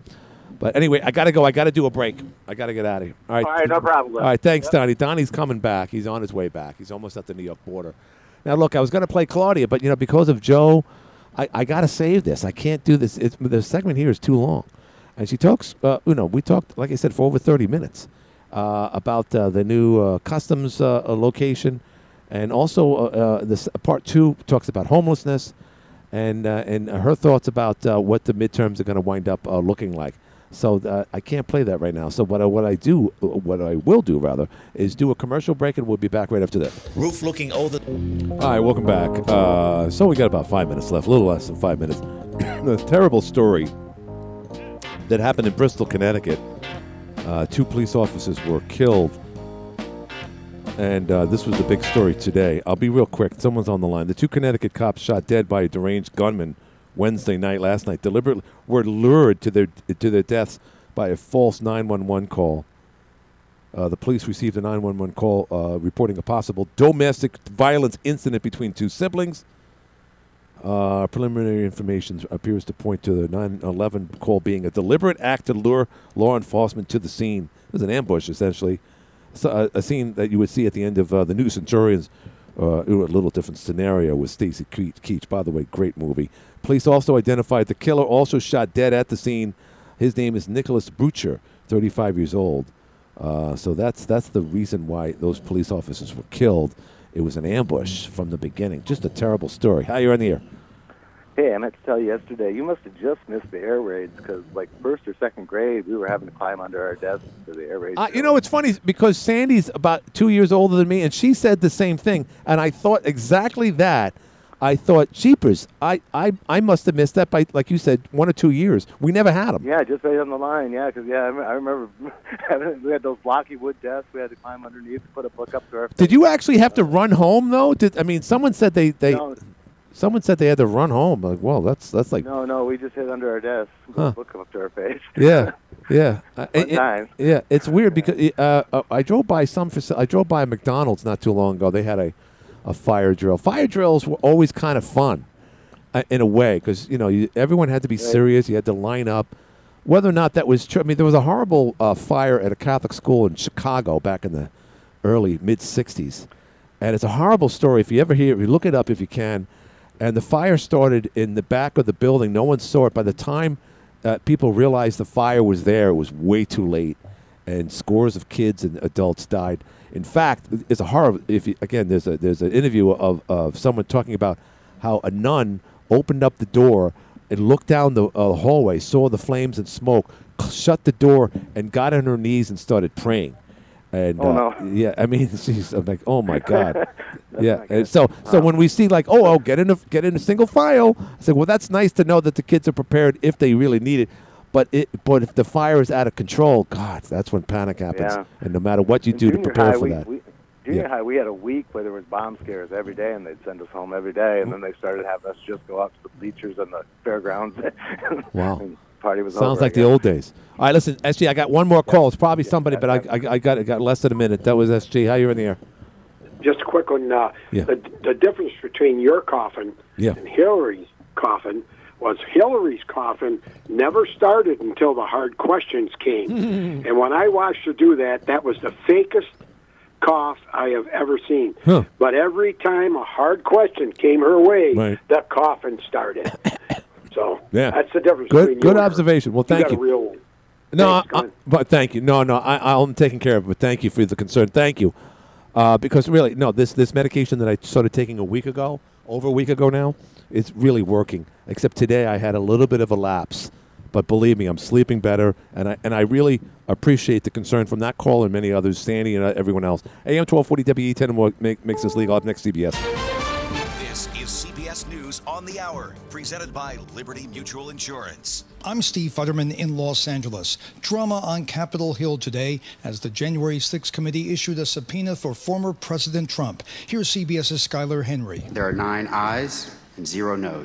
But anyway, I got to go. I got to do a break. I got to get out of here. All right. All right, no problem. All right. Thanks, Yep. Donnie. Donnie's coming back. He's on his way back. He's almost at the New York border. Now, look, I was going to play Claudia, but you know, because of Joe, I, I got to save this. I can't do this. It's, the segment here is too long, and she talks. Uh, you know, we talked, like I said, for over thirty minutes uh, about uh, the new uh, customs uh, uh, location, and also uh, uh, this part two talks about homelessness, and uh, and her thoughts about uh, what the midterms are going to wind up uh, looking like. So uh, I can't play that right now. So what I, what I do, what I will do rather, is do a commercial break, and we'll be back right after that. Roof looking older. All right, welcome back. Uh, so we got about five minutes left, a little less than five minutes. a terrible story that happened in Bristol, Connecticut. Uh, two police officers were killed, and uh, this was the big story today. I'll be real quick. Someone's on the line. The two Connecticut cops shot dead by a deranged gunman Wednesday night, last night, deliberately were lured to their to their deaths by a false 911 call. Uh, the police received a 911 call uh, reporting a possible domestic violence incident between two siblings. Uh, preliminary information appears to point to the 911 call being a deliberate act to lure law enforcement to the scene. It was an ambush, essentially. So, uh, a scene that you would see at the end of uh, the New Centurions, uh, a little different scenario with Stacy Keach. Keach. By the way, great movie. Police also identified the killer, also shot dead at the scene. His name is Nicholas Brutcher, 35 years old. Uh, so that's that's the reason why those police officers were killed. It was an ambush from the beginning. Just a terrible story. How you're on the air? Hey, I meant to tell you yesterday, you must have just missed the air raids because, like, first or second grade, we were having to climb under our desks for the air raids. Uh, you know, it's funny because Sandy's about two years older than me, and she said the same thing. And I thought exactly that. I thought, jeepers, I, I, I must have missed that by, like you said, one or two years. We never had them. Yeah, just right on the line. Yeah, because yeah, I I remember we had those blocky wood desks. We had to climb underneath to put a book up to our. Did you actually have to run home though? Did I mean someone said they they No. someone said they had to run home? Like, well, that's that's like No, no, we just hid under our desk. Huh. a book up to our face. yeah, yeah, Uh, it- yeah. It's weird because uh, uh, I drove by some faci- I drove by a McDonald's not too long ago. They had a a fire drill. Fire drills were always kind of fun uh, in a way because you know you, everyone had to be serious. You had to line up. Whether or not that was true, I mean, there was a horrible uh, fire at a Catholic school in Chicago back in the early mid '60s, and it's a horrible story. If you ever hear, it, you look it up if you can. And the fire started in the back of the building. No one saw it. By the time uh, people realized the fire was there, it was way too late, and scores of kids and adults died. In fact, it's a horror. If you, again, there's a there's an interview of of someone talking about how a nun opened up the door and looked down the uh, hallway, saw the flames and smoke, shut the door, and got on her knees and started praying. And Oh, uh, no. yeah, I mean, she's I'm like, oh my god, yeah. And so so when we see like, oh, oh, get in a get in a single file, I said, well, that's nice to know that the kids are prepared if they really need it. But it but if the fire is out of control, God, that's when panic happens. Yeah. And no matter what you In do to junior prepare high, for we, that, We, junior Yeah. high, we had a week where there was bomb scares every day, and they'd send us home every day, and then they started having us just go out to the bleachers and the fairgrounds. Wow. and party was Sounds over, like the old days. All right, listen, SG, I got one more call. It's probably somebody, but I, I, I got I got less than a minute. That was SG. How you in the air? Just a quick one. Uh, Yeah. the, the difference between your coffin Yeah. and Hillary's coffin was Hillary's coffin never started until the hard questions came. and when I watched her do that, that was the fakest cough I have ever seen. Huh. But every time a hard question came her way, Right. the coffin started. so Yeah. that's the difference Good between good you observation. Well, You thank you. one. No, I, I- but thank you. No, no, I, I'm taking care of it. But thank you for the concern. Thank you, uh, because really, no, this this medication that I started taking a week ago, over a week ago now, it's really working. Except today, I had a little bit of a lapse, but believe me, I'm sleeping better, and I and I really appreciate the concern from that call and many others, Sandy and uh, everyone else. AM 1240 WE10 and more make, makes this legal. Up next, CBS. This is CBS News on the Hour, presented by Liberty Mutual Insurance. I'm Steve Futterman in Los Angeles. Drama on Capitol Hill today as the January 6th committee issued a subpoena for former President Trump. Here's CBS's Skyler Henry. There are nine ayes and zero noes.